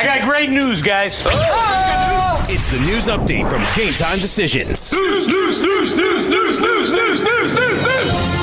I got great news, guys. It's the news update from Game Time Decisions. News, news, news, news, news,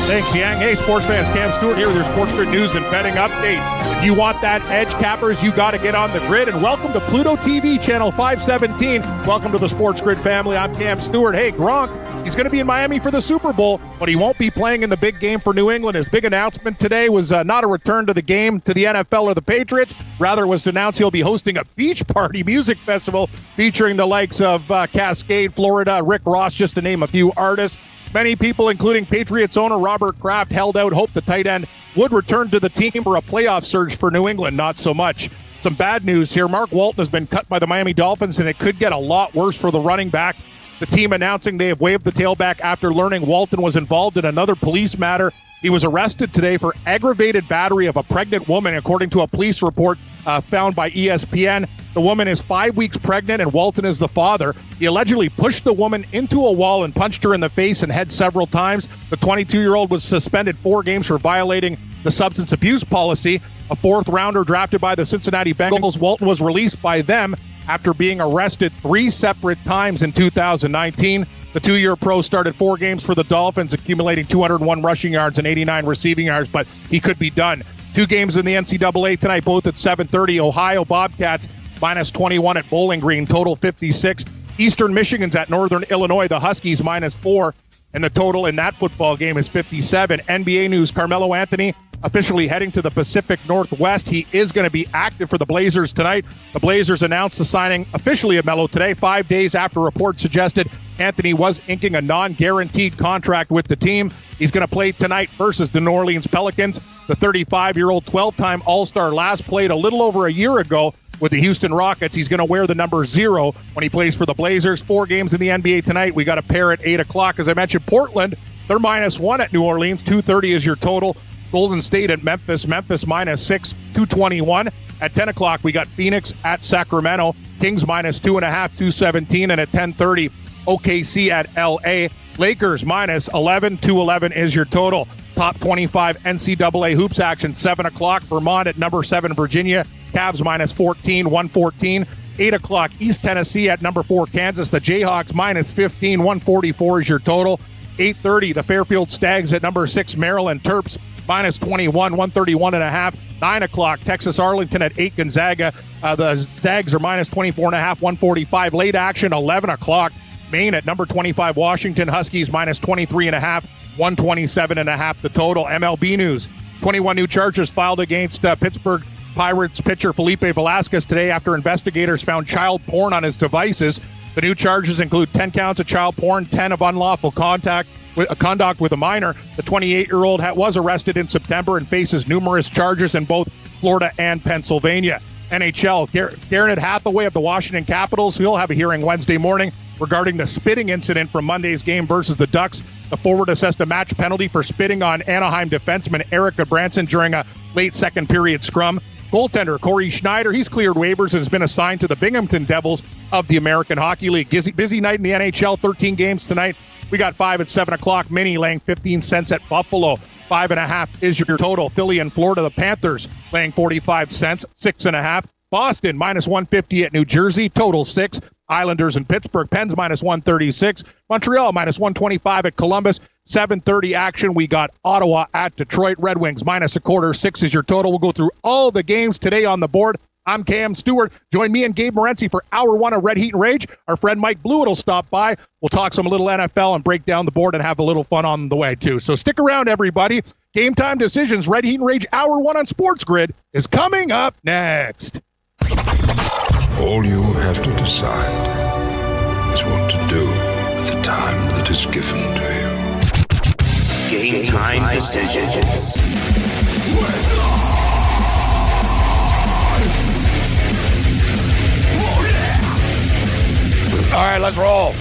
Thanks, Yang. Hey, sports fans, Cam Stewart here with your Sports Grid news and betting update. If you want that edge, cappers, you got to get on the grid. And welcome to Pluto TV, channel 517. Welcome to the Sports Grid family. I'm Cam Stewart. Hey, Gronk, he's going to be in Miami for the Super Bowl, but he won't be playing in the big game for New England. His big announcement today was uh, not a return to the game to the NFL or the Patriots. Rather, was to announce he'll be hosting a beach party music festival featuring the likes of uh, Kaskade, Flo Rida, Rick Ross, just to name a few artists. Many people, including Patriots owner Robert Kraft, held out hope the tight end would return to the team for a playoff surge for New England. Not so much. Some bad news here. Mark Walton has been cut by the Miami Dolphins, and it could get a lot worse for the running back. The team announcing they have waived the tailback after learning Walton was involved in another police matter. He was arrested today for aggravated battery of a pregnant woman, according to a police report uh, found by ESPN. The woman is five weeks pregnant, and Walton is the father. He allegedly pushed the woman into a wall and punched her in the face and head several times. The 22 year old was suspended four games for violating the substance abuse policy. A fourth rounder drafted by the Cincinnati Bengals, Walton was released by them after being arrested three separate times in 2019. The two year pro started four games for the Dolphins, accumulating 201 rushing yards and 89 receiving yards, but he could be done. Two games in the NCAA tonight, both at 7:30. Ohio Bobcats minus 21 at Bowling Green, total 56. Eastern Michigan's at Northern Illinois. The Huskies minus four, and the total in that football game is 57. NBA news: Carmelo Anthony officially heading to the Pacific Northwest. He is going to be active for the Blazers tonight. The Blazers announced the signing officially of Melo today, five days after reports suggested Anthony was inking a non guaranteed contract with the team. He's going to play tonight versus the New Orleans Pelicans. The 35 year old 12 time All Star last played a little over a year ago with the Houston Rockets. He's going to wear the number zero when he plays for the Blazers. Four games in the NBA tonight. We got a pair at 8 o'clock. As I mentioned, Portland, they're minus one at New Orleans. 230 is your total. Golden State at Memphis. Memphis minus six, 221. At 10 o'clock, we got Phoenix at Sacramento. Kings minus two and a half, 217. And at 1030, OKC at LA. Lakers minus 11, 211 is your total. Top 25 NCAA hoops action, 7 o'clock. Vermont at number 7, Virginia. Cavs minus 14, 114. 8 o'clock, East Tennessee at number 4, Kansas. The Jayhawks minus 15, 144 is your total. 8.30, the Fairfield Stags at number 6, Maryland Terps minus 21, 131 and a half. 9 o'clock, Texas Arlington at 8, Gonzaga. Uh, the Zags are minus 24 and a half, 145. Late action, 11 o'clock. Maine at number 25, Washington Huskies minus 23 and a half, 127 and a half the total. MLB news 21 new charges filed against uh, Pittsburgh Pirates pitcher Felipe Velasquez today after investigators found child porn on his devices. The new charges include 10 counts of child porn, 10 of unlawful contact with, uh, conduct with a minor. The 28 year old was arrested in September and faces numerous charges in both Florida and Pennsylvania. NHL, Gar- Garnet Hathaway of the Washington Capitals, he'll have a hearing Wednesday morning regarding the spitting incident from Monday's game versus the Ducks. The forward assessed a match penalty for spitting on Anaheim defenseman Erik Gudbranson during a late second period scrum. Goaltender Cory Schneider, he's cleared waivers and has been assigned to the Binghamton Devils of the American Hockey League. Busy, busy night in the NHL, 13 games tonight. We got five at 7 o'clock. Mini laying 15 cents at Buffalo. Five and a half is your total. Philly and Florida, the Panthers laying 45 cents, six and a half. Boston minus 150 at New Jersey, total six. Islanders and Pittsburgh, Pens minus 136. Montreal minus 125 at Columbus. 7:30 action. We got Ottawa at Detroit. Red Wings minus a quarter. Six is your total. We'll go through all the games today on the board. I'm Cam Stewart. Join me and Gabe Morency for hour one of Red Heat and Rage. Our friend Mike Blewett will stop by. We'll talk some little NFL and break down the board and have a little fun on the way too. So stick around, everybody. Game time decisions. Red Heat and Rage hour one on Sports Grid is coming up next. All you have to decide is what to do with the time that is given to you. Game time decisions. All right, let's roll.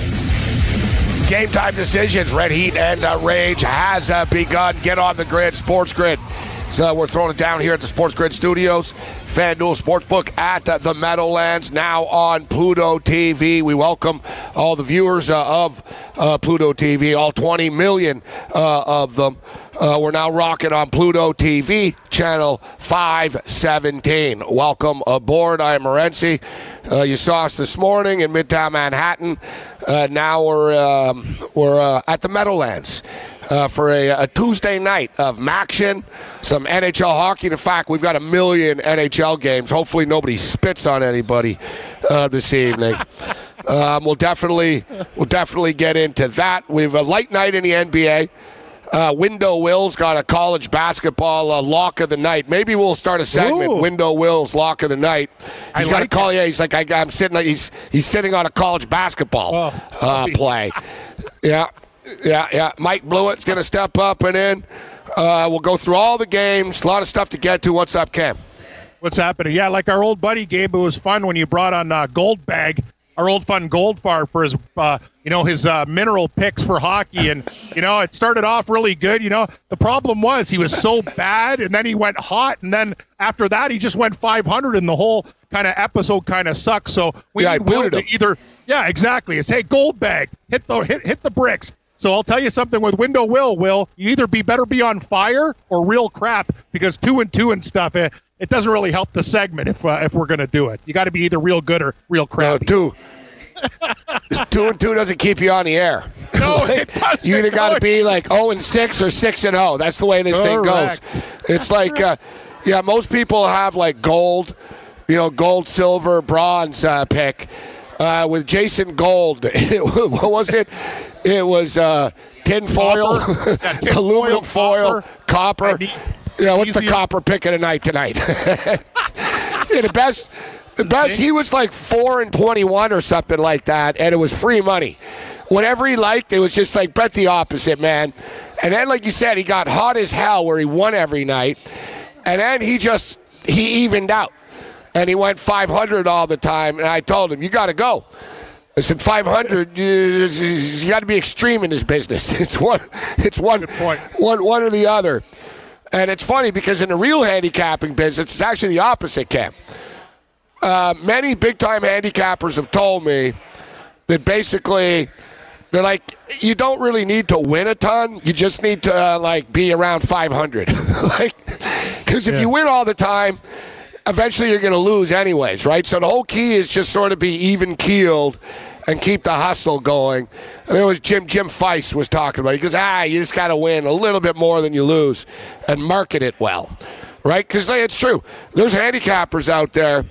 Game time decisions. Red Heat and uh, Rage has uh, begun. Get on the grid, Sports Grid. So we're throwing it down here at the Sports Grid Studios. FanDuel Sportsbook at uh, the Meadowlands, now on Pluto TV. We welcome all the viewers uh, of uh, Pluto TV, all 20 million uh, of them. Uh, we're now rocking on Pluto TV, channel 517. Welcome aboard. I'm Morency. Uh, you saw us this morning in Midtown Manhattan. Now we're um, we're at the Meadowlands uh, for a, a, Tuesday night of action, some NHL hockey. In fact, we've got a million NHL games. Hopefully, nobody spits on anybody uh, this evening. um, we'll definitely we'll definitely get into that. We have a light night in the NBA. Uh, Window Will's got a college basketball uh, lock of the night. Maybe we'll start a segment. Ooh. Window Will's lock of the night. He's I got like a call. Yeah, he's like I, am sitting. He's he's sitting on a college basketball Oh. uh, play. yeah, yeah, yeah. Mike Blewett's going to step up and in. Uh, we'll go through all the games. A lot of stuff to get to. What's up, Cam? What's happening? Yeah, like our old buddy Gabe. It was fun when you brought on uh, Goldbag, our old fun Goldfarb for his, uh, you know, his uh, mineral picks for hockey, and you know, it started off really good. You know, the problem was he was so bad, and then he went hot, and then after that he just went 500, and the whole kind of episode kind of sucks. So we Yeah, need Will to him. either, yeah, exactly. It's hey Goldbag, hit the hit hit the bricks. So I'll tell you something with Window Will, Will, you either be better be on fire or real crap because two and two and stuff, it, it doesn't really help the segment if uh, if we're going to do it. You got to be either real good or real No, crap. two. two and two doesn't keep you on the air. No, Like, it doesn't. You either got to be like zero and six or six and zero. That's the way this thing goes. Correct. It's like, uh, yeah, most people have like gold, you know, gold, silver, bronze uh, pick. Uh, with Jason Gold, what was it? It was uh, tin foil, tin aluminum foil, copper. And Yeah, what's the copper pick of the night tonight? yeah, the best, the best. He was like four and twenty-one or something like that, and it was free money. Whatever he liked, it was just like bet the opposite, man. And then, like you said, he got hot as hell where he won every night, and then he just he evened out, and he went five hundred all the time. And I told him, you got to go. I said 500. You, you got to be extreme in this business. It's one. It's one. point. One. One or the other. And it's funny because in the real handicapping business, it's actually the opposite, Cam. Uh, many big time handicappers have told me that basically they're like, you don't really need to win a ton. You just need to uh, like be around 500. like, because if you win all the time, eventually you're going to lose anyways, right? So the whole key is just sort of be even keeled and keep the hustle going. And there was Jim Jim Feist was talking about. It. He goes, ah, you just got to win a little bit more than you lose, and market it well, right? Because it's true. There's handicappers out there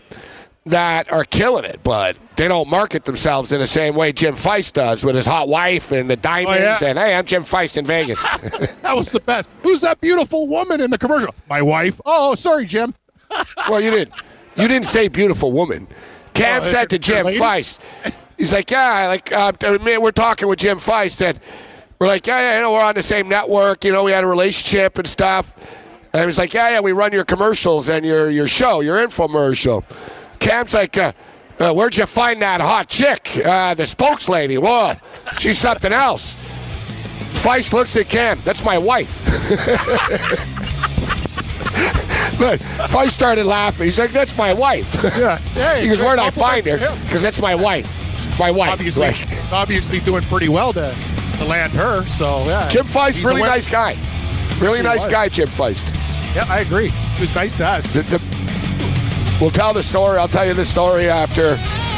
that are killing it, but they don't market themselves in the same way Jim Feist does with his hot wife and the diamonds. yeah. And hey, I'm Jim Feist in Vegas. That was the best. Who's that beautiful woman in the commercial? My wife. Oh, sorry, Jim. Well, you didn't. You didn't say beautiful woman. Cam Oh, said to Jim? Feist. He's like, yeah, like uh, I mean, we're talking with Jim Feist, and we're like, yeah, yeah, you know, we're on the same network. You know, we had a relationship and stuff. And he was like, yeah, yeah, we run your commercials and your your show, your infomercial. Cam's like, uh, uh, where'd you find that hot chick? Uh, the spokeslady. Whoa, she's something else. Feist looks at Cam. That's my wife. but Feist started laughing. He's like, that's my wife. Yeah. Hey, He goes, where'd I find her? Because that's my wife. My wife. Obviously, Like, obviously doing pretty well to, to land her. So yeah. Jim Feist, really nice guy. Really nice was. guy, Jim Feist. Yeah, I agree. He was nice to us. The, the, we'll tell the story. I'll tell you the story after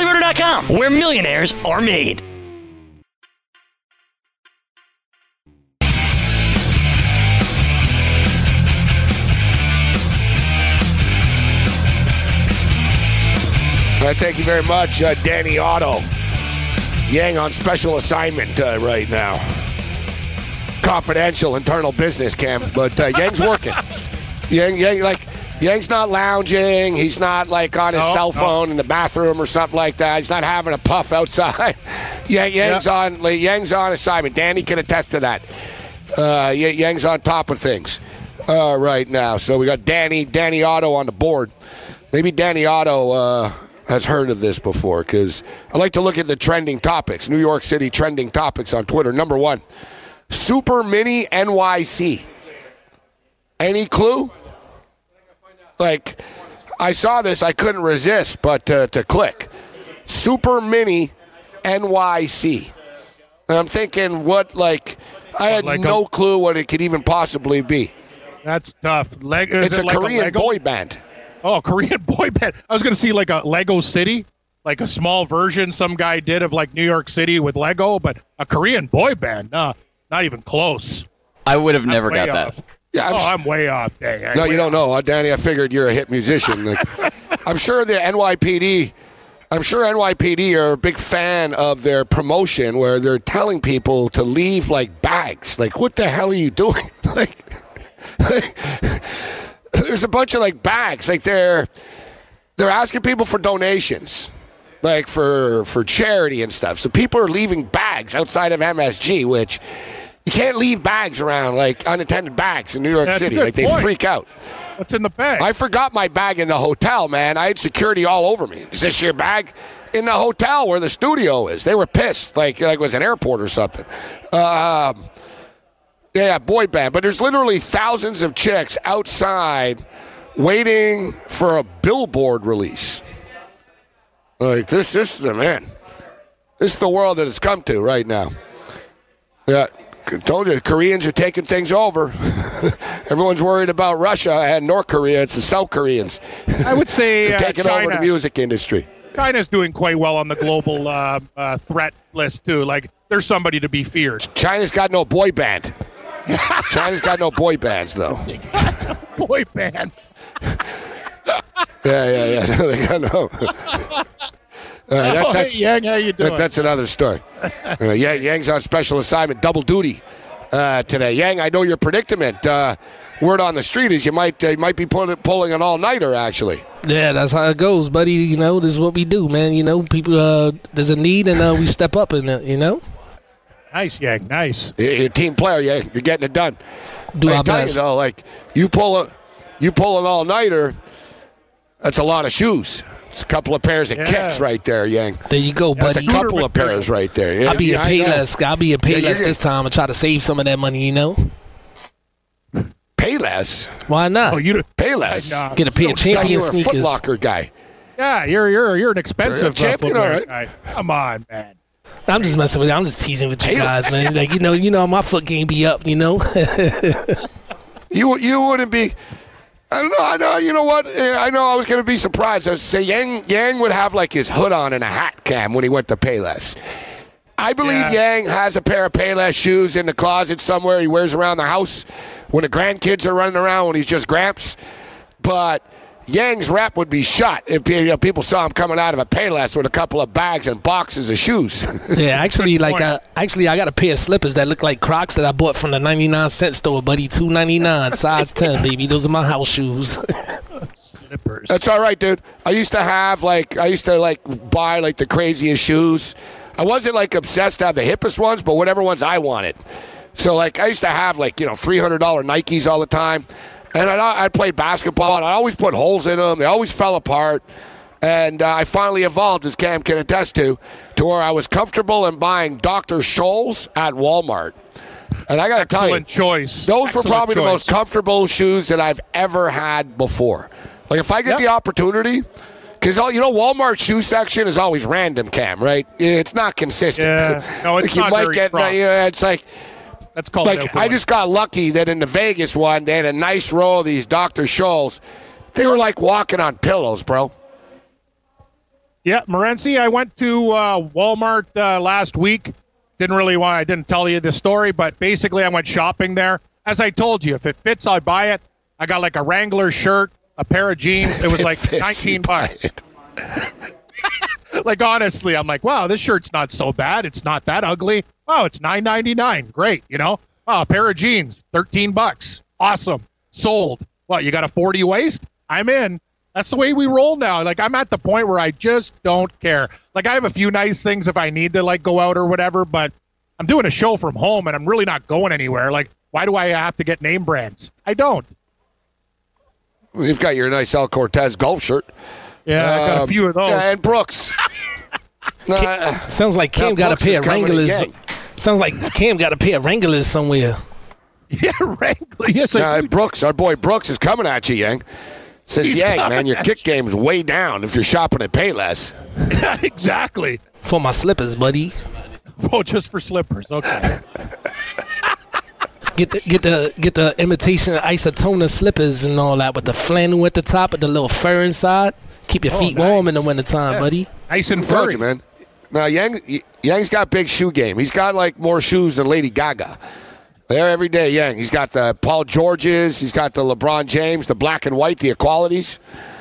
DailyRoto.com, where millionaires are made. Uh, thank you very much, uh, Danny Otto. Yang on special assignment uh, right now. Confidential internal business, Cam, but uh, Yang's working. Yang, Yang, like Yang's not lounging. He's not like on his No, cell no. phone in the bathroom or something like that. He's not having a puff outside. Yang, Yang's on. like, Yang's on assignment. Danny can attest to that. Uh, Yang's on top of things uh, right now. So we got Danny Danny Otto on the board. Maybe Danny Otto uh, has heard of this before because I like to look at the trending topics. New York City trending topics on Twitter. Number one, Super Mini NYC. Any clue? Like, I saw this, I couldn't resist but to, to click. Super Mini NYC. And I'm thinking, what, like, I had Like a- no clue what it could even possibly be. That's tough. Leg- It's it a like Korean Lego? boy band. Oh, Korean boy band. I was going to see like a Lego City, like a small version some guy did of like New York City with Lego, but a Korean boy band. Nah, not even close. I would have never Way got that. Yeah, I'm oh, I'm way off. Dang. I'm No, you don't off. know, Danny. I figured you're a hit musician. Like, I'm sure the NYPD. I'm sure NYPD are a big fan of their promotion, where they're telling people to leave like bags. Like, what the hell are you doing? like, there's a bunch of like bags. Like they're they're asking people for donations, like for for charity and stuff. So people are leaving bags outside of MSG, which you can't leave bags around like unattended bags in New York That's City. Like they point. freak out. What's in the bag? I forgot my bag in the hotel, man. I had security all over me. Is this your bag? In the hotel where the studio is. They were pissed, like like it was an airport or something. Um, yeah, boy band. But there's literally thousands of chicks outside waiting for a billboard release. Like this, this is the man. This is the world that it's come to right now. Yeah, I told you, Koreans are taking things over. Everyone's worried about Russia and North Korea. It's the South Koreans I would say uh, taking over China, the music industry. China's doing quite well on the global uh, uh, threat list too. Like, there's somebody to be feared. China's got no boy band. China's got no boy bands though. Boy bands. Yeah, yeah, yeah. they got no. All right, that- Oh, that's, hey, Yang, how you doing? that- that's another story. Uh, Yang, Yang's on special assignment, double duty uh, today. Yang, I know your predicament. Uh, word on the street is you might uh, you might be pulling, pulling an all nighter actually. Yeah, that's how it goes, buddy. You know, this is what we do, man. You know, people, uh, there's a need, and uh, we step up in it. You know, nice, Yang. Nice. You- You're a team player, yeah. You're getting it done. do I our tell you best. though, like you pull a you pull an all nighter, that's a lot of shoes. It's a couple of pairs of Yeah. kicks right there, Yang. There you go, That's buddy. a couple of pairs right there. Yeah, I'll be yeah, a I know. payless. I'll be a Yeah, payless you're- this time and try to save some of that money. You know, Pay less. why not? Oh, you. Pay less. I know. Get a pair of I thought champion you were a sneakers. Foot Locker guy. Yeah, you're you're you're an expensive You're a uh, champion, all right. guy. Come on, man. I'm just messing with you. I'm just teasing with you Payless. guys, man. Like you know, you know, my foot game be up. You know, You you wouldn't be. I don't know. I know. You know what? Eh, I know. I was going to be surprised. I was say Yang Yang would have like his hood on and a hat cam when he went to Payless. I believe Yeah. Yang has a pair of Payless shoes in the closet somewhere. He wears around the house when the grandkids are running around when he's just Gramps. But Yang's rap would be shot if you know, people saw him coming out of a Payless with a couple of bags and boxes of shoes. yeah. Actually, like, uh, actually, I got a pair of slippers that look like Crocs that I bought from the 99 cent store, buddy. Two ninety nine, size ten, baby. Those are my house shoes. Slippers. That's all right, dude. I used to have like I used to like buy like the craziest shoes. I wasn't like obsessed to have the hippest ones, but whatever ones I wanted. So like I used to have like you know three hundred dollar Nikes all the time, and I I played basketball and I always put holes in them. They always fell apart, and uh, I finally evolved, as Cam can attest to, to where I was comfortable in buying Dr. Scholl's at Walmart. And I got to tell you, choice. those were Excellent probably the most comfortable shoes that I've ever had before. Like if I get Yep. the opportunity, because you know Walmart shoe section is always random, Cam, right? It's not consistent. Yeah. No, it's Like, you not might very get, strong. you know, it's like That's called like outdoor. I just got lucky that in the Vegas one they had a nice row of these Dr. Scholl's. They were like walking on pillows, bro. Yeah, Morency, I went to uh, Walmart uh, last week. Didn't really want, I didn't tell you the story, but basically I went shopping there. As I told you, if it fits, I buy it. I got like a Wrangler shirt, a pair of jeans. It was like fits, 19 bucks. like honestly, I'm like, wow, this shirt's not so bad. It's not that ugly. Oh, it's 9.99. Great, you know. Oh, a pair of jeans, 13 bucks. Awesome. Sold. What, you got a 40 waist? I'm in. That's the way we roll now. Like I'm at the point where I just don't care. Like I have a few nice things if I need to like go out or whatever, but I'm doing a show from home and I'm really not going anywhere. Like Why do I have to get name brands? I don't. You've got your nice El Cortez golf shirt. Yeah, I got a Um, few of those. Yeah, and Brooks. Nah, Sounds like Cam Now got a pair of Wranglers. Sounds like Cam got a pair of Wranglers somewhere. yeah, Wrangler. Yes, I. Brooks, our boy Brooks is coming at you, Yang. Says, He's Yang, man, your kick kick game's way down if you're shopping at Payless. exactly. For my slippers, buddy. Oh, just for slippers. Okay. Get the get the get the imitation Isotoner slippers and all that with the flannel at the top and the little fur inside. Keep your Oh, feet warm in the wintertime, Yeah. buddy. nice and Told furry. you, man. Now, Yang, Yang's got big shoe game. He's got like more shoes than Lady Gaga. There every day, Yang. He's got the Paul Georges. He's got the LeBron James, the black and white, the equalities.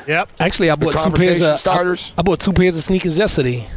Yep. Actually, I bought two pairs of starters. I, I bought two pairs of sneakers yesterday.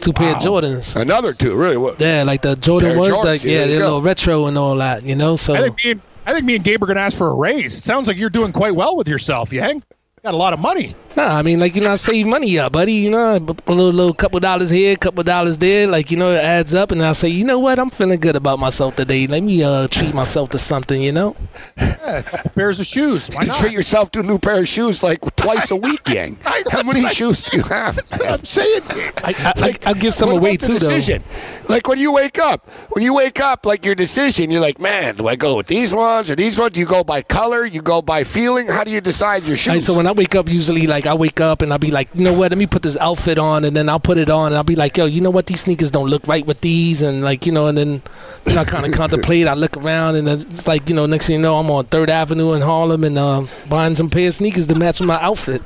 Two pair of Jordans. Another two, really. What? Yeah, like the Jordan ones, Jordans, like yeah, yeah, they're a little retro and all that, you know. So I think me and I think me and Gabe are gonna ask for a raise. It sounds like you're doing quite well with yourself, Yang. Got a lot of money. Nah, I mean, like you know, I save money up, buddy. You know, a little, little couple dollars here, couple dollars there. Like you know, it adds up, and I say, you know what, I'm feeling good about myself today. Let me uh, treat myself to something. You know, Yeah, a pairs of shoes. Why You not? treat yourself to a new pair of shoes like twice a week, Yang. I know, How many that's shoes do you have? I'm saying, Gabe. I, I, I, I'll give some What away about the too, though. decision? Like when you wake up, when you wake up, like your decision, you're like, man, do I go with these ones or these ones? Do you go by color? You go by feeling? How do you decide your shoes? Hey, so when I wake up, usually like I wake up and I'll be like, you know what? Let me put this outfit on, and then I'll put it on, and I'll be like, yo, you know what? These sneakers don't look right with these, and like you know, and then then I kind of contemplate. I look around, and it's like you know, next thing you know, I'm on Third Avenue in Harlem and uh, buying some pair of sneakers to match with my outfit.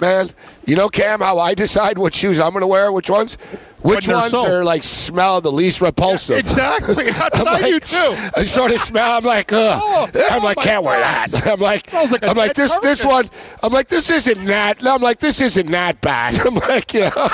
man, you know, Cam, how I decide what shoes I'm going to wear, which ones? Which ones sold. are like smell the least repulsive? Exactly. That's I'm what like- do too. I sort of smell. I'm like, ugh. Oh, oh I'm oh like, can't wear that. I'm like, Smells like a I'm like dead this. This one. I'm like, this isn't that. I'm like, this isn't that bad. I'm like, you know,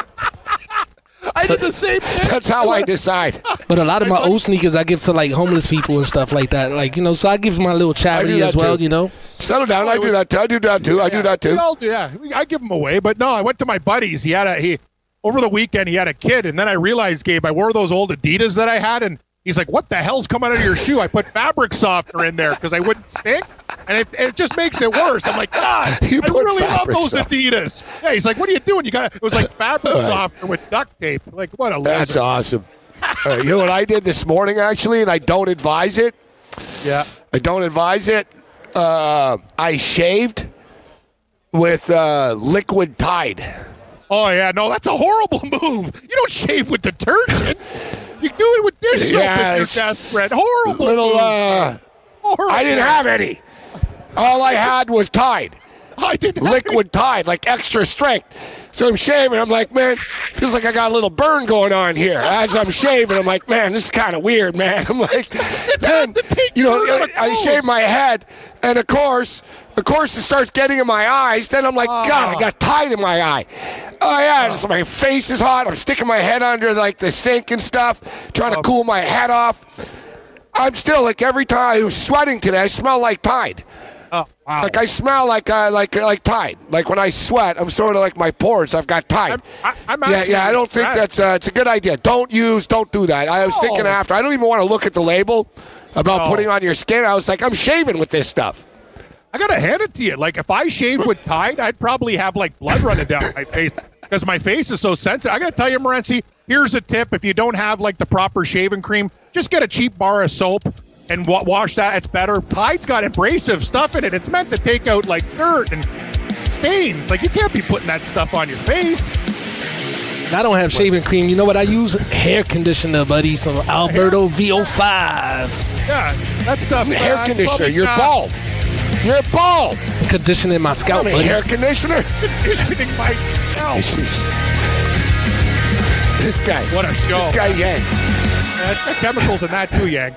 I did the same thing. that's how I decide. But a lot of my old sneakers I give to like homeless people and stuff like that. Like you know, so I give my little charity as well. too. You know, Settle down. I do that too. I do that too. I do Yeah, that we too. all do, yeah, I give them away, but no, I went to my buddies. He had a he over the weekend. He had a kid, and then I realized, Gabe, I wore those old Adidas that I had, and he's like, "What the hell's coming out of your shoe?" I put fabric softener in there because I wouldn't stick, and it, it just makes it worse. I'm like, God, You I really love those softener. Adidas. Yeah, he's like, "What are you doing? You got it was like fabric softener with duct tape. Like, what a loser. That's awesome. Uh, you know what I did this morning actually, and I don't advise it. Yeah, I don't advise it. Uh, I shaved with uh, liquid Tide. Oh yeah, no, that's a horrible move. You don't shave with detergent. You do it with dish soap Yeah, if you're desperate. Horrible. Little. move. Uh, Horrible. I didn't have any. All I had was Tide. I didn't. have liquid Tide, like extra strength. So I'm shaving. I'm like, man, feels like I got a little burn going on here. As I'm shaving, I'm like, man, this is kind of weird, man. I'm like, then, hard to take you know, dirt out of I shave my head, and of course, of course, it starts getting in my eyes. Then I'm like, God, I got Tide in my eye. Oh yeah, so my face is hot. I'm sticking my head under like the sink and stuff, trying to cool my head off. I'm still like every time I was sweating today, I smell like Tide. Oh, wow. Like I smell like uh, like like Tide. Like when I sweat, I'm sort of like my pores. I've got Tide. I'm- I'm yeah, yeah. I don't think that's uh, it's a good idea. Don't use, don't do that. I was No. thinking after. I don't even want to look at the label about No. putting on your skin. I was like, I'm shaving with this stuff. I gotta hand it to you. Like if I shaved with Tide, I'd probably have like blood running down my face because my face is so sensitive. I gotta tell you, Morency, here's a tip: if you don't have like the proper shaving cream, just get a cheap bar of soap and wa- wash that. It's better. Tide's got abrasive stuff in it. It's meant to take out like dirt and stains. Like you can't be putting that stuff on your face. I don't have shaving cream. You know what I use? Hair conditioner, buddy. Some Alberto VO5. Yeah, that stuff. uh, hair that's conditioner. You're not bald. You're bald. Conditioning my scalp, I mean, buddy. hair conditioner. Conditioning my scalp. this guy. What a show. This guy Yang. Yeah, chemicals in that too, Yang.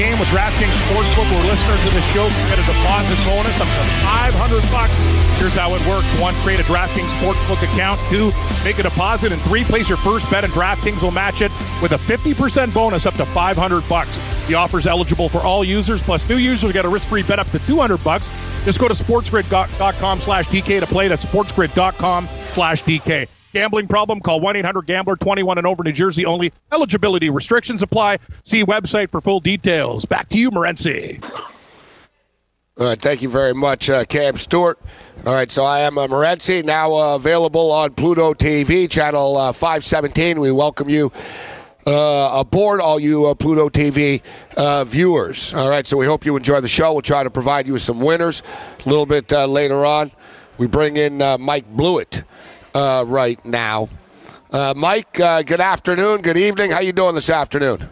Game with DraftKings Sportsbook, where listeners of the show get a deposit bonus up to 500 bucks. Here's how it works: one, create a DraftKings Sportsbook account. Two, make a deposit, and three, place your first bet, and DraftKings will match it with a 50% bonus up to 500 bucks. The offer is eligible for all users, plus new users get a risk-free bet up to 200 bucks. Just go to sportsgrid.com slash DK to play. That's sportsgrid.com slash DK. Gambling problem? Call 1 800 Gambler 21 and over New Jersey only. Eligibility restrictions apply. See website for full details. Back to you, Morency. All right, thank you very much, uh, Cam Stewart. All right, so I am uh, Morency, now uh, available on Pluto TV, channel uh, 517. We welcome you uh, aboard, all you uh, Pluto TV uh, viewers. All right, so we hope you enjoy the show. We'll try to provide you with some winners a little bit later on. We bring in Mike Blewett uh, right now. Uh, Mike, uh, good afternoon, good evening. How you doing this afternoon?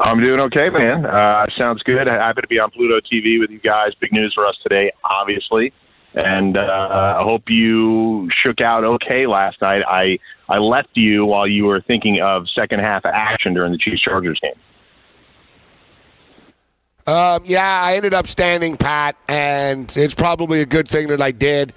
I'm doing okay, man. Uh, sounds good. Happy to be on Pluto TV with you guys. Big news for us today, obviously. And uh, I hope you shook out okay last night. I I left you while you were thinking of second half action during the Chiefs Chargers game. Um, yeah, I ended up standing pat, and it's probably a good thing that I did.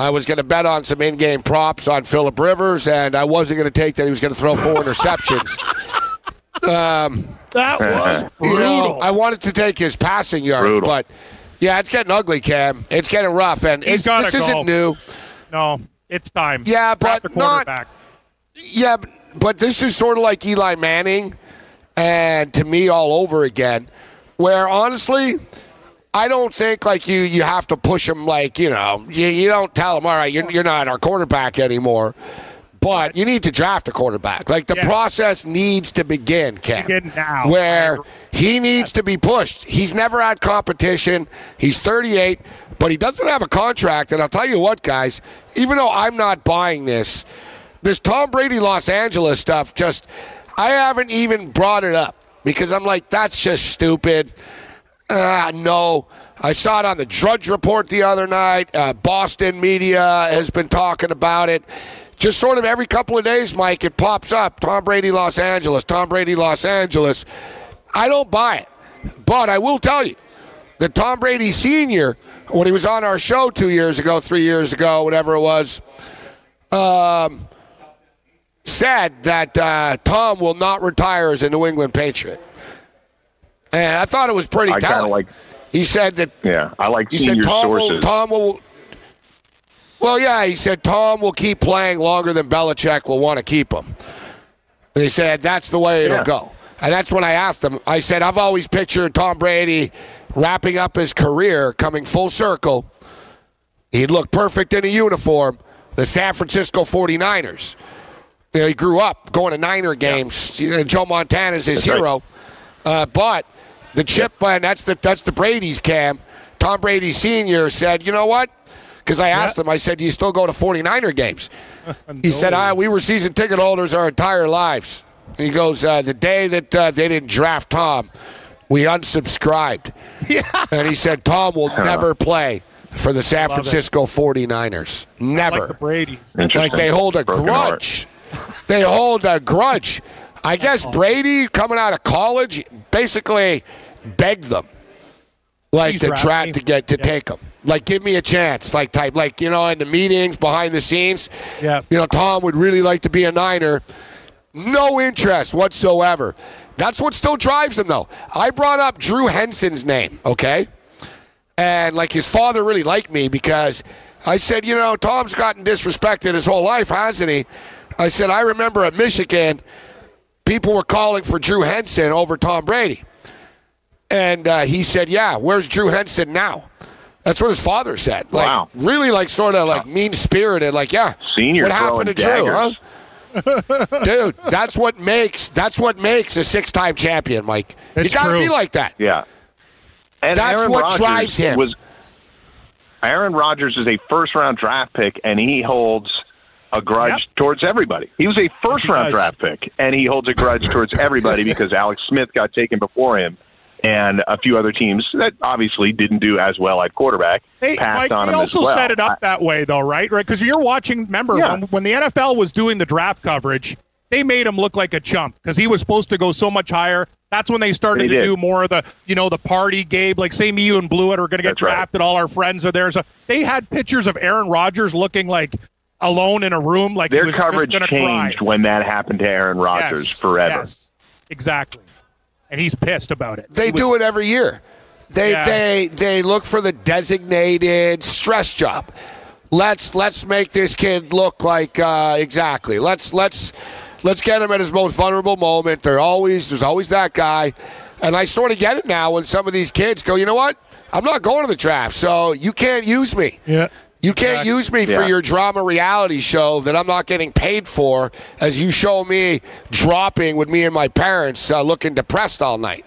I was going to bet on some in-game props on Philip Rivers, and I wasn't going to take that he was going to throw four interceptions. Um, That was you know, brutal. I wanted to take his passing yards, Brutal. but yeah, it's getting ugly, Cam. It's getting rough, and it's, gotta this go. isn't new. no, it's time. Yeah, Draft but the not- quarterback. Yeah, but, but this is sort of like Eli Manning, and to me, all over again. Where honestly, I don't think like you you have to push him like you know you, you don't tell him all right you're, you're not our quarterback anymore. But you need to draft a quarterback. Like the Yeah. process needs to begin, Cam. Begin now. Where he needs to be pushed. He's never had competition. He's 38, but he doesn't have a contract. And I'll tell you what, guys, even though I'm not buying this, this Tom Brady Los Angeles stuff just, I haven't even brought it up because I'm like, that's just stupid. Uh, no. I saw it on the Drudge Report the other night. Uh, Boston media has been talking about it. Just sort of every couple of days, Mike, it pops up. Tom Brady, Los Angeles. Tom Brady, Los Angeles. I don't buy it. But I will tell you that Tom Brady Sr., when he was on our show two years ago, three years ago, whatever it was, um, said that uh, Tom will not retire as a New England Patriot. And I thought it was pretty I kind of telling. like, he said that yeah, I like he said Tom sources. will, Tom will. Well, yeah, he said Tom will keep playing longer than Belichick will want to keep him. And he said that's the way it'll Yeah. go. And that's when I asked him. I said I've always pictured Tom Brady wrapping up his career, coming full circle. He'd look perfect in a uniform. The San Francisco 49ers. You know, he grew up going to Niner games. Know, Joe Montana's his That's right. hero. Uh, but the chip, and that's the that's the Brady's cam. Tom Brady Sr. said, you know what? Because I asked him, I said, do you still go to 49er games? He said, ah, we were season ticket holders our entire lives. He goes, uh, the day that uh, they didn't draft Tom, we unsubscribed. Yeah. And he said, Tom will never play for the San Love it. Francisco 49ers. Never. Like the Brady's. Like they hold a Broken heart. grudge. They hold a grudge. I guess Brady coming out of college basically begged them, like Please to try me. to get to Yeah. take him. Like give me a chance, like type, like you know, in the meetings behind the scenes. Yeah. You know, Tom would really like to be a Niner. No interest whatsoever. That's what still drives him, though. I brought up Drew Henson's name, okay? And like his father really liked me because I said, you know, Tom's gotten disrespected his whole life, hasn't he? I said, I remember at Michigan, people were calling for Drew Henson over Tom Brady. And uh, he said, yeah, where's Drew Henson now? That's what his father said. Like, Wow. Really, like, sort of like mean spirited. Like, yeah. Senior What happened to throwing Drew, huh? Dude, that's what makes that's what makes a six-time champion, Mike. It's you got to true. be like that. Yeah. And That's Aaron what Rodgers drives him. Was, Aaron Rodgers is a first round draft pick, and he holds a grudge Yep. towards everybody. He was a first he round draft pick, and he holds a grudge towards everybody because Alex Smith got taken before him. And a few other teams that obviously didn't do as well at quarterback They, passed Mike, on they him also as well. set it up that way, though, right? Right? Because you're watching. Remember Yeah. when, when the NFL was doing the draft coverage, they made him look like a chump because he was supposed to go so much higher. That's when they started They to did. do more of the, you know, the party, Gabe. Like, say me, you, and Blewett are going to get That's right. drafted. All our friends are there. So they had pictures of Aaron Rodgers looking like alone in a room, like Their was coverage gonna cry. changed when that happened to Aaron Rodgers Yes, forever. Yes, exactly. And he's pissed about it. They was- do it every year. They Yeah. they they look for the designated stress job. Let's let's make this kid look like uh, exactly. Let's let's let's get him at his most vulnerable moment. There always there's always that guy, and I sort of get it now when some of these kids go. You know what? I'm not going to the draft, so you can't use me. Yeah. You can't use me for Yeah. your drama reality show that I'm not getting paid for as you show me dropping with me and my parents uh, looking depressed all night.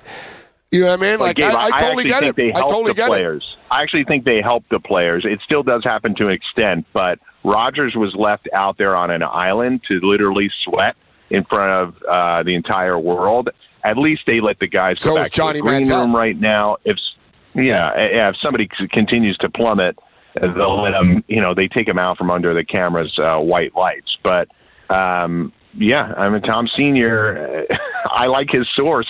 You know what I mean? But Like, Gabe, I, I totally actually get it. I totally get it. players. I actually think they help the players. It still does happen to an extent, but Rodgers was left out there on an island to literally sweat in front of uh, the entire world. At least they let the guys So go back Johnny to the green Manziel. room right now. If yeah, yeah, if somebody continues to plummet, they'll let them. You know, they take them out from under the camera's uh, white lights. But um, yeah, I mean, Tom Senior. I like his source,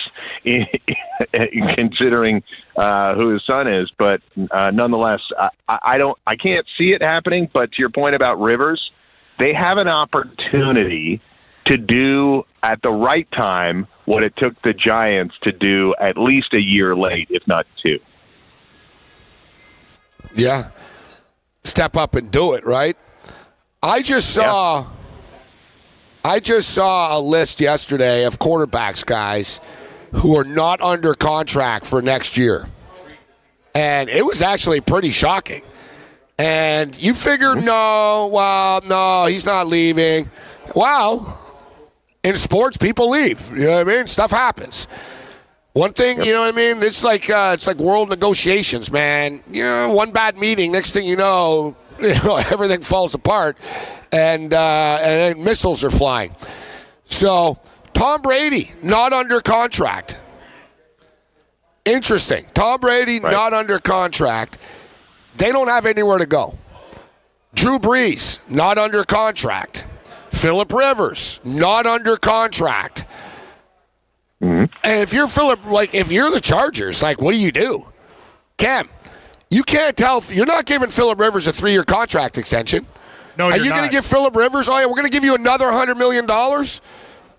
considering uh, who his son is. But uh, nonetheless, I, I don't. I can't see it happening. But to your point about Rivers, they have an opportunity to do at the right time what it took the Giants to do at least a year late, if not two. Yeah. Step up and do it, right? I just saw I just saw a list yesterday of quarterbacks guys who are not under contract for next year. And it was actually pretty shocking. And you figure mm-hmm. no, well, no, he's not leaving. Well, in sports people leave. You know what I mean? Stuff happens. One thing, you know what I mean? It's like uh, it's like world negotiations, man. You know, one bad meeting, next thing you know, you know everything falls apart, and uh, and then missiles are flying. So Tom Brady not under contract. Interesting. Tom Brady Right. not under contract. They don't have anywhere to go. Drew Brees not under contract. Philip Rivers not under contract. Mm-hmm. And if you're Philip, like if you're the Chargers, like what do you do? Cam, you can't tell. You're not giving Philip Rivers a three-year contract extension. No, Are you're you going to give Philip Rivers? Oh yeah, we're going to give you another hundred million dollars?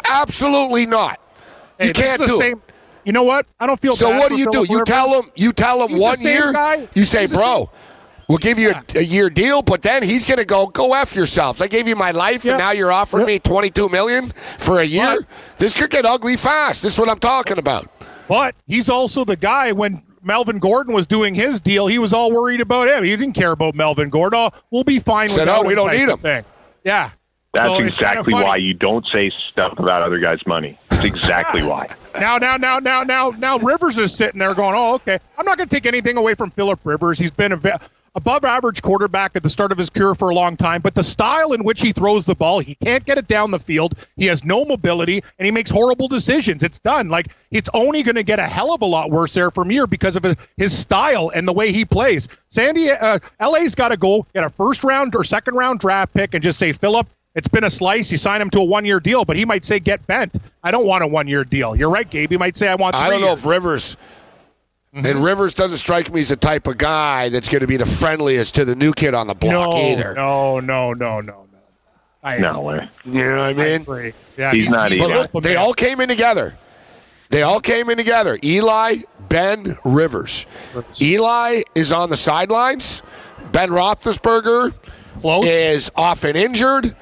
Absolutely not. Hey, you can't do same, it. You know what? I don't feel So bad what do you do? Philip You tell him. You tell him He's the one same year. guy. You say, He's the bro. We'll give you a, a year deal, but then he's going to go go f yourself. I gave you my life, Yeah. and now you're offering Yeah. me twenty two million for a year. What? This could get ugly fast. This is what I'm talking about. But he's also the guy when Melvin Gordon was doing his deal, he was all worried about him. He didn't care about Melvin Gordon. Oh, we'll be fine Said, without "Oh, we him don't need of him." Thing. Yeah. That's So it's kinda exactly why you don't say stuff about other guys' money. That's exactly why. Now, now, now, now, now, now, Rivers is sitting there going, "Oh, okay. I'm not going to take anything away from Philip Rivers. He's been a ve- above average quarterback at the start of his career for a long time, but the style in which he throws the ball, he can't get it down the field. He has no mobility, and he makes horrible decisions. It's done. Like it's only going to get a hell of a lot worse there from here because of his, style and the way he plays. Sandy, uh, LA's got to go get a first round or second round draft pick and just say, Philip. It's been a slice. You sign him to a one-year deal, but he might say, "Get bent." I don't want a one-year deal. You're right, Gabe. He might say, "I want." I don't know years. if Rivers. Mm-hmm. And Rivers doesn't strike me as the type of guy that's going to be the friendliest to the new kid on the block no, either. No, no, no, no, no. I, No way. You know what I I mean? agree. Yeah, He's not he's But either. look, they all came in together. They all came in together. Eli, Ben, Rivers. Eli is on the sidelines. Ben Roethlisberger close. is often injured.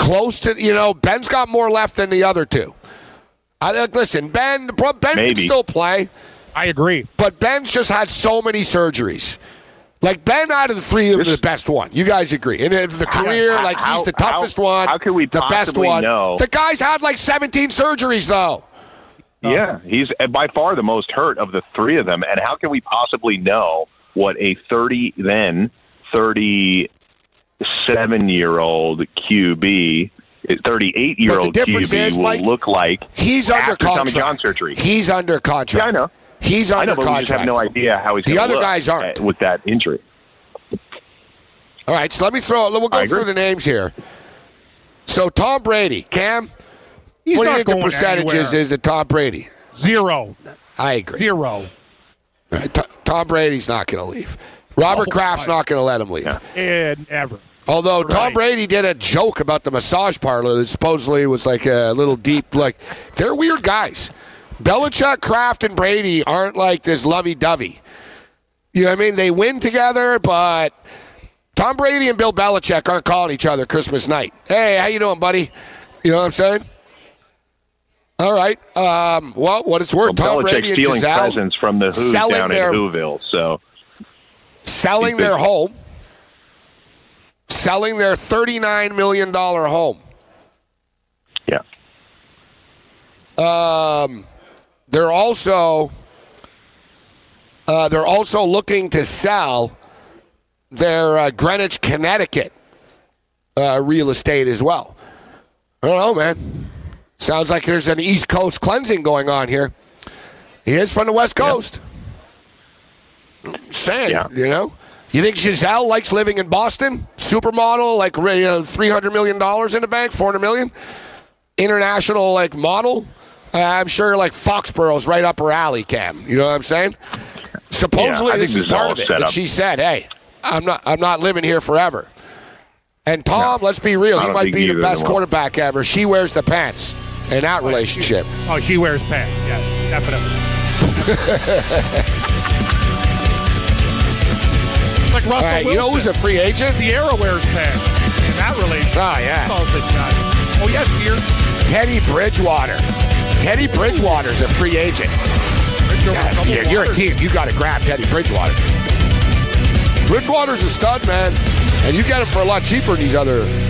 Close to you know, Ben's got more left than the other two. I look, listen, Ben. bro, Ben can still play, I agree. but Ben's just had so many surgeries. Like Ben, out of the three, is the best one. You guys agree? And if the career, How- like he's how- the toughest how- one. how can we the best possibly one? know? The guy's had like 17 surgeries though. Yeah, he's uh, by far the most hurt of the three of them. And how can we possibly know what a 30 then 37 year old QB, uh, 38 year old QB is, will Mike, look like He's under after Tommy contract. John surgery? He's under contract. Yeah, I know. He's I know, but we contract. just have no idea how he's The gonna other look guys aren't. at- with that injury. All right, so let me throw. We'll go I agree. through the names here. So Tom Brady, Cam, He's what do you not think the percentages anywhere. is of Tom Brady? Zero. I agree. Zero. All right, T- Tom Brady's not going to leave. Robert Oh, Kraft's my- not going to let him leave. And ever. Although Tom Brady did a joke about the massage parlor that supposedly was like a little deep, like they're weird guys. Belichick, Kraft, and Brady aren't like this lovey-dovey. You know what I mean? They win together, but Tom Brady and Bill Belichick aren't calling each other Christmas night. Hey, how you doing, buddy? You know what I'm saying? All right. Um, well, what it's worth, Well, Tom Brady and stealing Gisele presents from the Who's down their- in Whoville. So selling their home, selling their $39 million home. yeah, Um, they're also uh, they're also looking to sell their uh, Greenwich, Connecticut uh, real estate as well. I don't know, man. Sounds like there's an East Coast cleansing going on here. He is from the West Coast. Saying, Yeah. you know. You think Gisele likes living in Boston? Supermodel, like you know, three hundred million dollars in the bank, four hundred million. International like model. Uh, I'm sure like Foxborough's right up her alley, Cam. You know what I'm saying? Supposedly Yeah, this is this is part of it. set That she said, "Hey, I'm not I'm not living here forever." And Tom, let's be real, he might be the best of them quarterback ever. She wears the pants in that relationship. Oh, she wears pants. Yes, definitely. like Russell All right, Wilson. you know who's a free agent? Sierra wears pants in that relationship. Oh yeah, this. Oh, yes, dear. Teddy Bridgewater. Teddy Bridgewater's a free agent. Yeah, you're, you're a team. You got to grab Teddy Bridgewater. Bridgewater's a stud, man, and you get him for a lot cheaper than these other.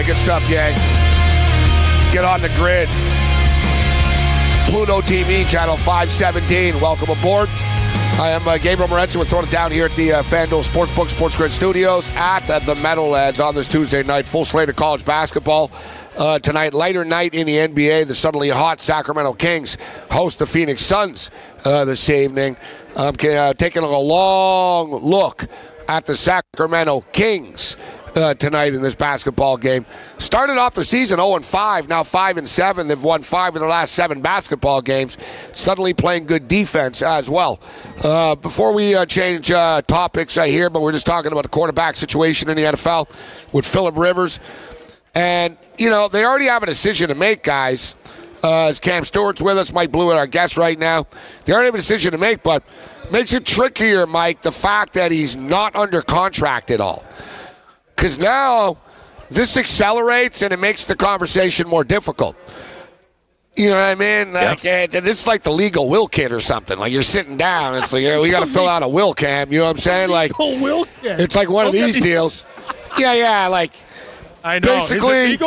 Right, good stuff, Yang. Get on the grid. Pluto TV, channel 517. Welcome aboard. I am uh, Gabriel Morency. We're throwing it down here at the uh, FanDuel Sportsbook Sports Grid Studios at uh, the Meadowlands on this Tuesday night. Full slate of college basketball. Uh, tonight, lighter night in the NBA. The suddenly hot Sacramento Kings host the Phoenix Suns uh, this evening. I'm uh, taking a long look at the Sacramento Kings uh, tonight in this basketball game. Started off the season 0 and 5, now 5 and 7. They've won five of their last seven basketball games. Suddenly playing good defense as well. Uh, before we uh, change uh, topics uh, here, but we're just talking about the quarterback situation in the NFL with Philip Rivers. And, you know, they already have a decision to make, guys. Uh, as Cam Stewart's with us, Mike Blewett, our guest right now. They already have a decision to make, but makes it trickier, Mike, the fact that he's not under contract at all. Because now this accelerates and it makes the conversation more difficult. You know what I mean? Like, eh, this is like the legal will kit or something. Like you're sitting down, it's like yeah, we got to fill out a will, Cam. You know what I'm saying? Like Oh, Will. it's like one of these deals. Yeah, yeah. Like I know. Basically,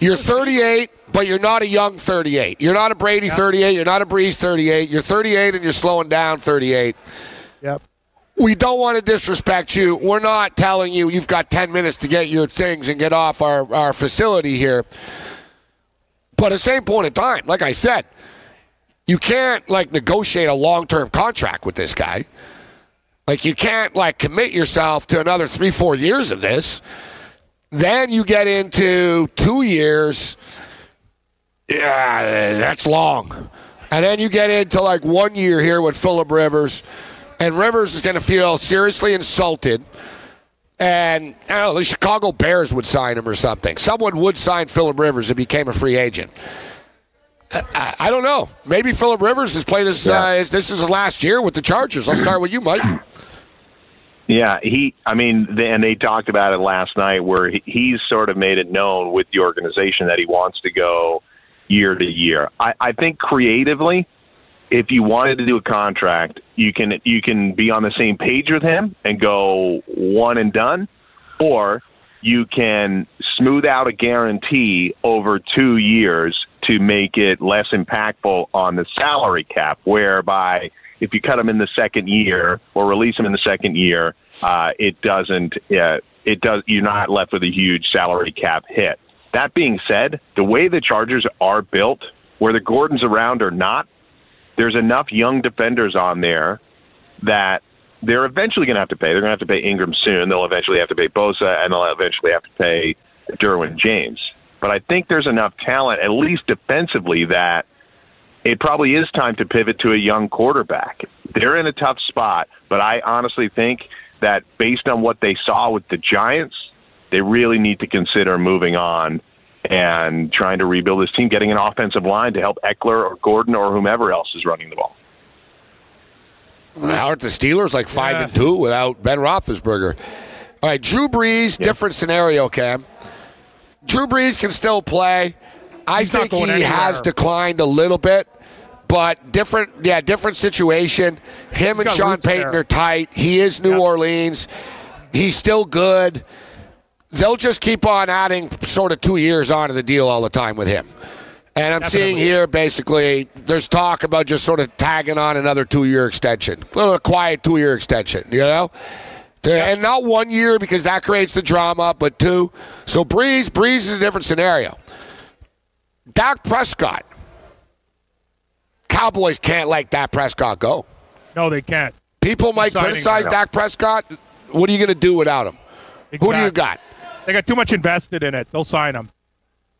you're 38, but you're not a young 38. You're not a Brady 38. You're not a Brees 38. You're 38 and you're slowing down 38. Yep. We don't want to disrespect you. We're not telling you you've got 10 minutes to get your things and get off our, our facility here. But at the same point in time, like I said, you can't like negotiate a long-term contract with this guy. Like you can't like commit yourself to another three, four years of this. Then you get into two years. Yeah, that's long. And then you get into like one year here with Philip Rivers, and Rivers is going to feel seriously insulted. And I don't know, the Chicago Bears would sign him or something. Someone would sign Philip Rivers if he became a free agent. I, I, don't know. Maybe Philip Rivers has played his, uh, his this is his last year with the Chargers. I'll start with you, Mike. Yeah, he. I mean, they, and they talked about it last night, where he, he's sort of made it known with the organization that he wants to go year to year. I, I think creatively, if you wanted to do a contract, you can you can be on the same page with him and go one and done, or you can smooth out a guarantee over two years to make it less impactful on the salary cap, whereby if you cut him in the second year or release him in the second year, uh, it doesn't. Uh, it does. You're not left with a huge salary cap hit. That being said, the way the Chargers are built, where the Gordons around or not, there's enough young defenders on there that they're eventually going to have to pay. They're going to have to pay Ingram soon. They'll eventually have to pay Bosa, and they'll eventually have to pay Derwin James. But I think there's enough talent, at least defensively, that it probably is time to pivot to a young quarterback. They're in a tough spot, but I honestly think that based on what they saw with the Giants, they really need to consider moving on and trying to rebuild this team, getting an offensive line to help Ekeler or Gordon or whomever else is running the ball. How Aren't the Steelers like five yeah. and two without Ben Roethlisberger? All right, Drew Brees, yeah. different scenario, Cam. Drew Brees can still play. I He's think he anywhere. has declined a little bit, but different, yeah, different situation. Him He's and Sean Payton there. are tight. He is New yep. Orleans. He's still good. They'll just keep on adding sort of two years onto the deal all the time with him. And I'm Definitely. seeing here basically there's talk about just sort of tagging on another two year extension, a little quiet two year extension, you know? And not one year because that creates the drama, but two. So Brees, Brees is a different scenario. Dak Prescott. Cowboys can't let Dak Prescott go. No, they can't. People might criticize Dak Prescott. What are you going to do without him? Exactly. Who do you got? They got too much invested in it. They'll sign him.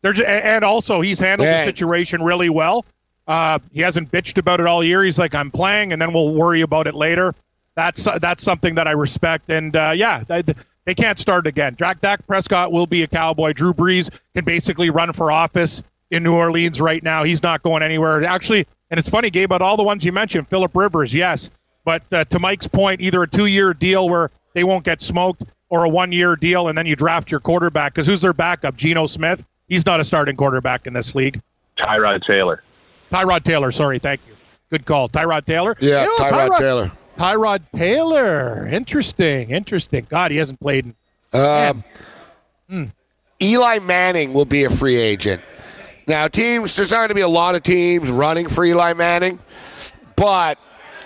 They're just, and also he's handled Man. the situation really well. Uh, he hasn't bitched about it all year. He's like, I'm playing, and then we'll worry about it later. That's uh, that's something that I respect. And uh, yeah, they, they can't start again. Dak, Dak Prescott will be a Cowboy. Drew Brees can basically run for office in New Orleans right now. He's not going anywhere. Actually, and it's funny, Gabe, about all the ones you mentioned, Philip Rivers, yes. But uh, to Mike's point, either a two-year deal where they won't get smoked, or a one-year deal, and then you draft your quarterback. Because who's their backup? Geno Smith. He's not a starting quarterback in this league. Tyrod Taylor. Tyrod Taylor. Sorry, thank you. Good call, Tyrod Taylor. Yeah, you know, Tyrod, Tyrod, Taylor. Tyrod Taylor. Interesting. Interesting. God, he hasn't played. In, um, mm. Eli Manning will be a free agent. Now, teams. There's not going to be a lot of teams running for Eli Manning, but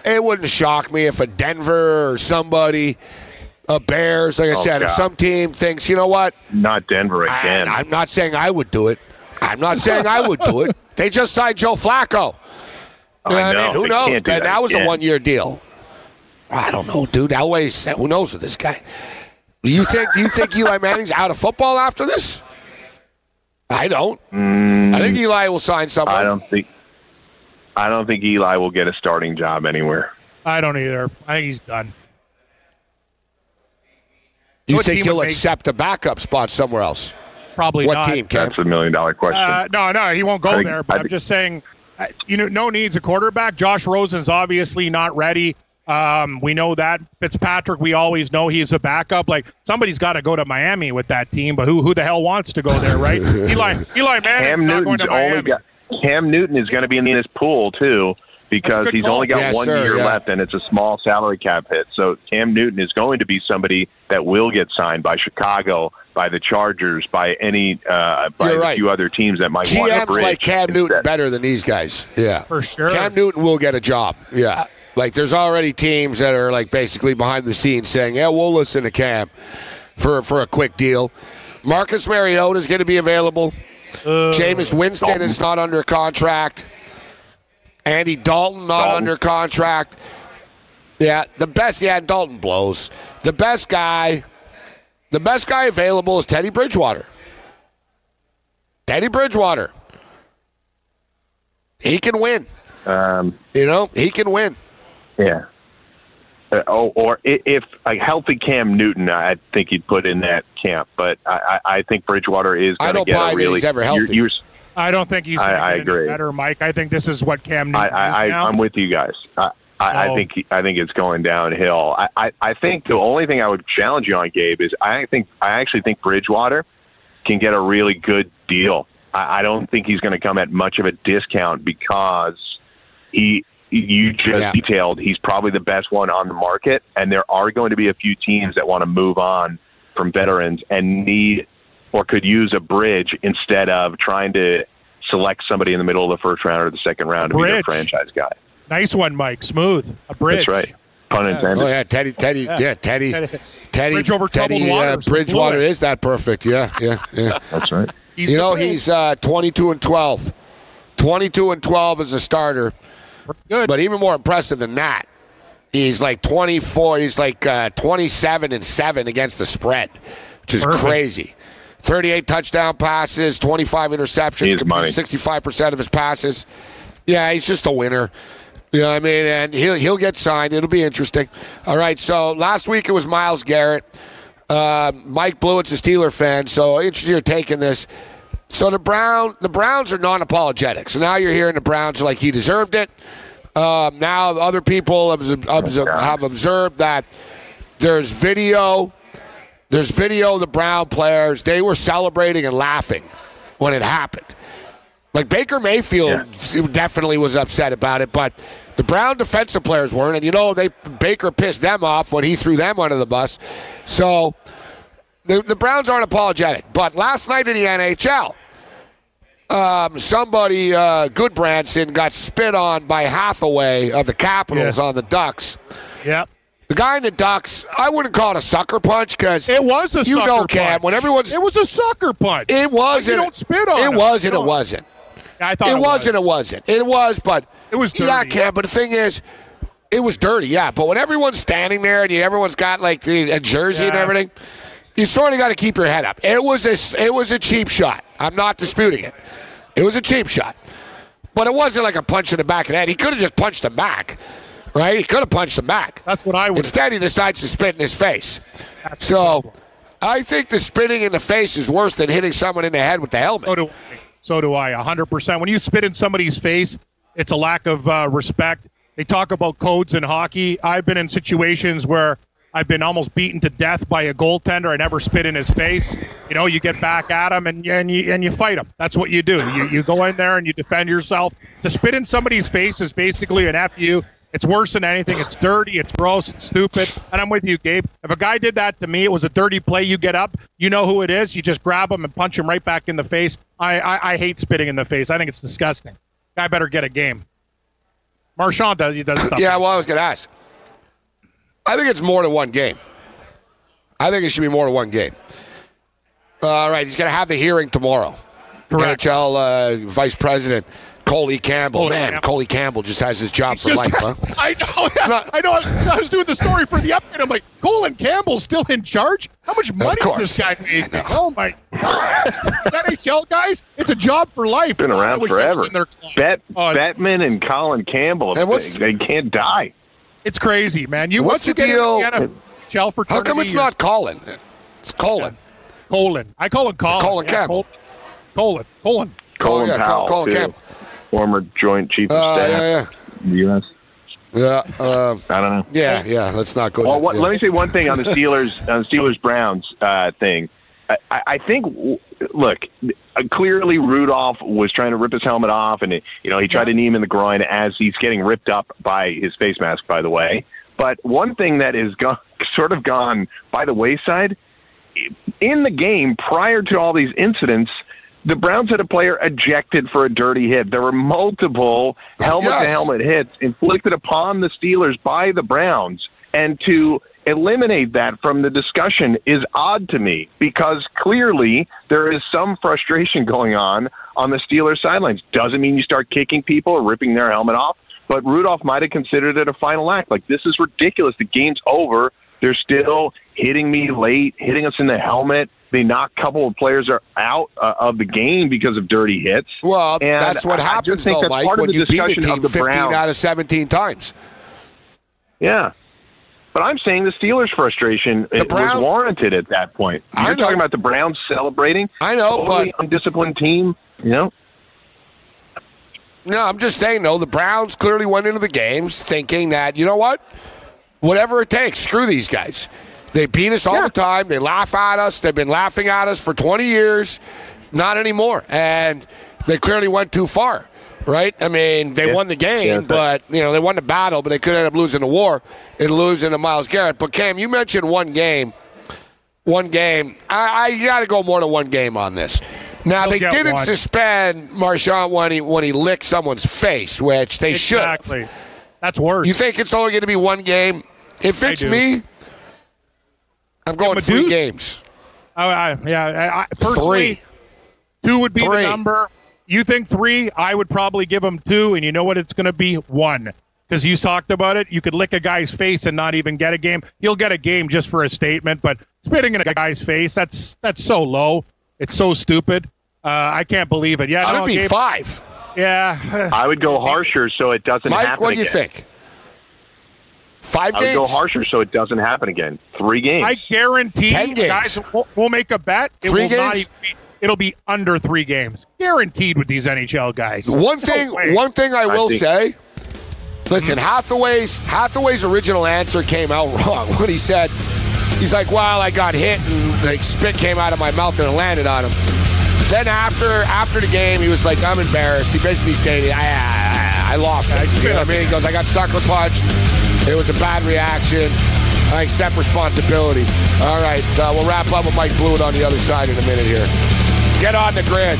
it wouldn't shock me if a Denver or somebody a Bears. Like I oh, said, God. if some team thinks, you know what, not Denver again. I, am not saying I would do it. I'm not saying I would do it. They just signed Joe Flacco. I, I mean, who knows? That, that, was a one-year deal. I don't know, dude. Elway's who knows with this guy. Do you think? Do you think Eli Manning's out of football after this? I don't. Mm, I think Eli will sign someone. I don't think. I don't think Eli will get a starting job anywhere. I don't either. I think he's done. You what think he'll accept a backup spot somewhere else? Probably what not. team? Cam? That's a million dollar question. Uh, no, no, he won't go think, there. But I am just saying, uh, you know, no needs a quarterback. Josh Rosen's obviously not ready. Um, we know that Fitzpatrick. We always know he's a backup. Like somebody's got to go to Miami with that team, but who who the hell wants to go there, right? Eli Eli Manning's not going to Miami. Got, Cam Newton is going to be in his pool too because he's call. only got yes, one sir, year yeah. left and it's a small salary cap hit. So Cam Newton is going to be somebody that will get signed by Chicago, by the Chargers, by any uh, by You're a right. few other teams that might GM's want to bridge. like Cam instead. Newton better than these guys. Yeah, for sure. Cam Newton will get a job. Yeah. Like there's already teams that are like basically behind the scenes saying, "Yeah, we'll listen to Cam for for a quick deal." Marcus Mariota is going to be available. Uh, Jameis Winston Dalton. is not under contract. Andy Dalton not Dalton. under contract. Yeah, the best. Yeah, Dalton blows. The best guy, the best guy available is Teddy Bridgewater. Teddy Bridgewater. He can win. Um, you know, he can win. Yeah. Uh, oh, or if a healthy Cam Newton, I think he'd put in that camp. But I, I think Bridgewater is going to get a really. he's ever healthy. You're, you're, I don't think he's going to get agree. better, Mike. I think this is what Cam Newton I, I, is now. I'm with you guys. I, I, I think I think it's going downhill. I, I, I think the only thing I would challenge you on, Gabe, is I think I actually think Bridgewater can get a really good deal I, I don't think he's going to come at much of a discount because he you just Yeah. detailed he's probably the best one on the market, and there are going to be a few teams that want to move on from veterans and need or could use a bridge instead of trying to select somebody in the middle of the first round or the second round to be their Bridge. franchise guy. Nice one, Mike. Smooth. A bridge. That's right. Pun intended. Oh yeah, Teddy, Teddy, yeah, Teddy, Teddy, Bridge over troubled Teddy, uh, waters. Bridgewater Blew it. is that perfect? Yeah, yeah, yeah. That's right. He's you know he's uh, 22 and 12, 22 and 12 as a starter. good. But even more impressive than that, he's like 24. He's like uh, 27 and seven against the spread, which is Perfect. crazy. 38 touchdown passes, 25 interceptions, He's money. 65 percent of his passes. Yeah, he's just a winner. You know what I mean? And he'll he'll get signed. It'll be interesting. All right. So last week it was Myles Garrett. Uh, Mike Blewett's a Steeler fan, so interested you're taking this. So the Brown the Browns are non-apologetic. So now you're hearing the Browns are like he deserved it. Um, now other people have, have, have observed that there's video. There's video of the Brown players. They were celebrating and laughing when it happened. Like Baker Mayfield definitely was upset about it, but the Brown defensive players weren't. And you know, they Baker pissed them off when he threw them under the bus. So the, the Browns aren't apologetic. But last night in the NHL, um, somebody, uh, Gudbranson, got spit on by Hathaway of the Capitals Yeah. on the Ducks. Yep. The guy in the Ducks, I wouldn't call it a sucker punch because It was a you sucker know, Cam, punch. when everyone's It was a sucker punch. it was Like, you don't spit on it him. was You and it wasn't. I thought It it, was and it was. wasn't. It was, but It was Dirty. Yeah. Cam. But the thing is, it was dirty. Yeah, but when everyone's standing there and you, everyone's got like the a jersey and everything, you sort of got to keep your head up. It was a it was a cheap shot. I'm not disputing it. It was a cheap shot, but it wasn't like a punch in the back of the head. He could have just punched him back, right? He could have punched him back. That's what I would. Instead, he decides to spit in his face. So, I think the spitting in the face is worse than hitting someone in the head with the helmet. So do so do I. hundred percent. When you spit in somebody's face, it's a lack of uh, respect. They talk about codes in hockey. I've been in situations where I've been almost beaten to death by a goaltender. I never spit in his face. You know, you get back at him and and you and you fight him. That's what you do. You you go in there and you defend yourself. To spit in somebody's face is basically an fu. It's worse than anything. It's dirty. It's gross. It's stupid. And I'm with you, Gabe. If a guy did that to me, it was a dirty play. You get up. You know who it is. You just grab him and punch him right back in the face. I I, I hate spitting in the face. I think it's disgusting. Guy better get a game. Marchand does he does stuff. Yeah, well, I was going to ask. I think it's more than one game. I think it should be more than one game. All right, he's going to have the hearing tomorrow. Correct. NHL uh, Vice President Coley Campbell. Coley Man, Campbell. Coley Campbell just has his job for Just- life, huh? I know. yeah, not- I know. I was, I was doing the story for the upgrade. I'm like, Colin Campbell's still in charge. How much money course. does this guy make? Oh my god! These NHL guys, it's a job for life. Been God, I around wish I was forever. in their club. Bet Oh, uh, Batman and Colin Campbell, And they, they can't die. It's crazy, man. You What's once you the get deal- the NHL for How come it's not Colin? It's Colin. Colin? I call him Colin. Colin Yeah, Campbell. Col- Colin. Colin. Colin yeah, Powell, Colin. Campbell. Former Joint Chief of Uh, Staff, yeah, in the U.S. yeah, yeah, um, I don't know. yeah, yeah. Let's not go. Well, what, Yeah. let me say one thing on the Steelers, on the Steelers Browns uh, thing. I, I think, look, uh, clearly Rudolph was trying to rip his helmet off, and you know he tried to knee him in the groin as he's getting ripped up by his face mask. By the way, but one thing that is gone, sort of gone by the wayside in the game prior to all these incidents. The Browns had a player ejected for a dirty hit. There were multiple helmet to helmet hits inflicted upon the Steelers by the Browns. And to eliminate that from the discussion is odd to me because clearly there is some frustration going on on the Steelers sidelines. Doesn't mean you start kicking people or ripping their helmet off, but Rudolph might have considered it a final act. Like, this is ridiculous. The game's over. They're still hitting me late, hitting us in the helmet. They knock a couple of players are out uh, of the game because of dirty hits. Well, And that's what I- I just happens, think though, that's Mike, part of when the you beat a discussion team of the 15 Browns. out of 17 times. Yeah. But I'm saying the Steelers' frustration it Brown- was warranted at that point. You're talking about the Browns celebrating. I know, but- undisciplined team. You know, No, I'm just saying, though, the Browns clearly went into the games thinking that, you know what? Whatever it takes, screw these guys. They beat us all Yeah. the time. They laugh at us. They've been laughing at us for 20 years. not anymore. And they clearly went too far, right? I mean, they Yeah. won the game, Yeah, but you know they won the battle, but they could end up losing the war and losing to Myles Garrett. But Cam, you mentioned one game. One game. I, I got to go more than one game on this. Now He'll they didn't one. suspend Marchand when he when he licked someone's face, which they should. Exactly. That's worse. You think it's only going to be one game? If I it's me, I'm going him a three deuce? games. I, I, yeah, I, I, personally, Three. two would be Three. the number. You think three? I would probably give him two, and you know what? It's going to be one because you talked about it. You could lick a guy's face and not even get a game. You'll get a game just for a statement, but spitting in a guy's face—that's that's so low. It's so stupid. Uh, I can't believe it. Yeah, Should no, be Gabe- five. Yeah, I would go harsher so it doesn't Mike, happen what do you again. think? Five I would games. go harsher so it doesn't happen again. Three games. I guarantee Ten games. guys. We'll, we'll make a bet. It Three will not games? even be, it'll be under three games, guaranteed with these NHL guys. One thing, way. one thing I will think- say. Listen, mm-hmm. Hathaway's Hathaway's original answer came out wrong when he said, "He's like, well, I got hit and like spit came out of my mouth and it landed on him." Then after after the game, he was like, "I'm embarrassed." He basically stated, "I I, I lost it." You know what I mean? He goes, "I got sucker punched. It was a bad reaction. I accept responsibility." All right, uh, we'll wrap up with Mike Blewett on the other side in a minute here. Get on the grid.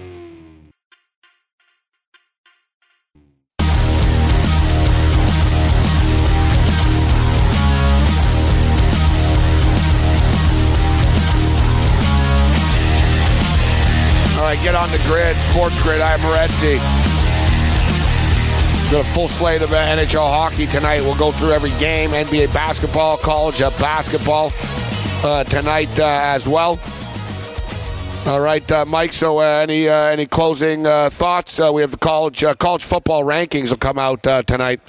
Right, get on the grid. Sports Grid. I'm Morency. Got a full slate of uh, NHL hockey tonight. We'll go through every game. NBA basketball, college uh, basketball uh, tonight uh, as well. All right, uh, Mike. So, uh, any uh, any closing uh, thoughts? Uh, we have the college uh, college football rankings will come out uh, tonight.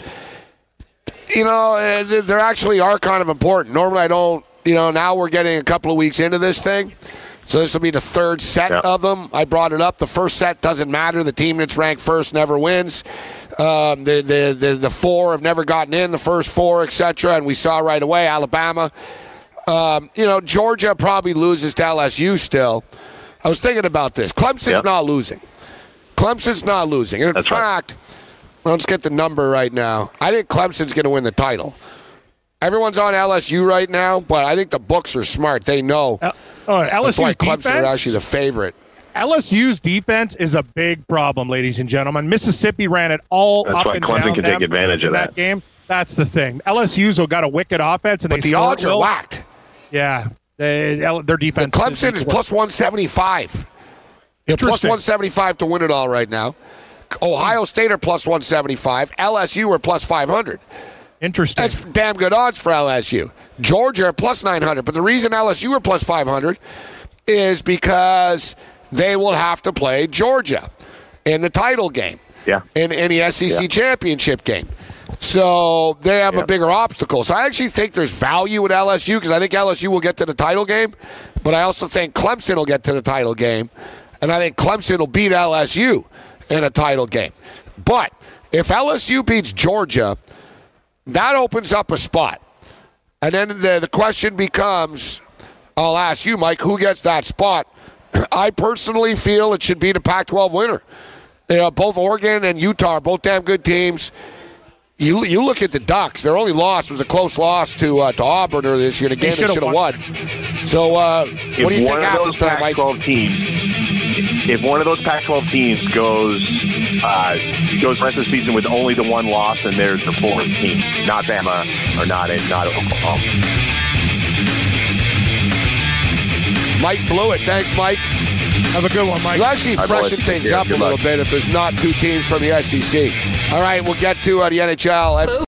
You know, uh, they actually are kind of important. Normally, I don't. You know, now we're getting a couple of weeks into this thing. So this will be the third set Yeah. of them. I brought it up. The first set doesn't matter. The team that's ranked first never wins. Um, the, the the the four have never gotten in. The first four, etc. And we saw right away Alabama. Um, you know, Georgia probably loses to LSU still. I was thinking about this. Clemson's Yeah. not losing. Clemson's not losing. And in That's right. fact, let's get the number right now. I think Clemson's going to win the title. Everyone's on LSU right now, but I think the books are smart. They know. Uh, oh, That's why LSU's Clemson defense. are actually the favorite. LSU's defense is a big problem, ladies and gentlemen. Mississippi ran it all That's up why and Clemson down can them take advantage in of that. game. That's the thing. LSU's got a wicked offense, and But they the odds are will. whacked. Yeah, they, L- their defense. Clemson is plus 175. They're Interesting. 175 to win it all right now. Ohio State are plus 175. LSU are plus 500. Interesting. That's damn good odds for LSU. Georgia plus 900. But the reason LSU are plus 500 is because they will have to play Georgia in the title game. Yeah. In, in the SEC Yeah. championship game. So they have a bigger obstacle. So I actually think there's value with LSU because I think LSU will get to the title game. But I also think Clemson will get to the title game. And I think Clemson will beat LSU in a title game. But if LSU beats Georgia, that opens up a spot. And then the, the question becomes I'll ask you, Mike, who gets that spot? I personally feel it should be the Pac 12 winner. You know, both Oregon and Utah are both damn good teams. You, you look at the Ducks. Their only loss was a close loss to uh, to Auburn earlier this year. The game they should've won. won. So, uh, what do you think of happens those tonight, Mike? Pac-12 teams, if one of those Pac-12 teams goes uh, goes rest of the season with only the one loss, and there's the fourth team, not Bama or not not Oklahoma. Mike Blewett. Thanks, Mike. Have a good one, Mike. We'll actually freshen things up a little bit if there's not two teams from the SEC. All right, we'll get to uh, the NHL.